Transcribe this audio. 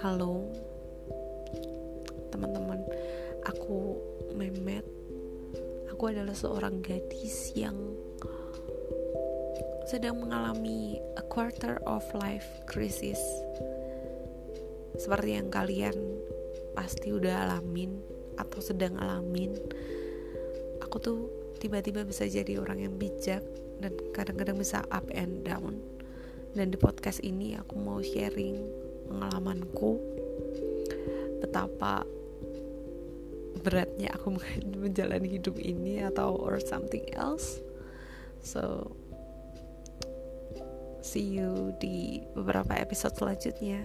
Halo teman-teman, aku Memet. Aku adalah seorang gadis yang sedang mengalami a quarter of life crisis. Seperti yang kalian pasti udah alamin atau sedang alamin. Aku tuh tiba-tiba bisa jadi orang yang bijak dan kadang-kadang bisa up and down. Dan di podcast ini aku mau sharing pengalamanku betapa beratnya aku menjalani hidup ini atau or something else. So see you di beberapa episode selanjutnya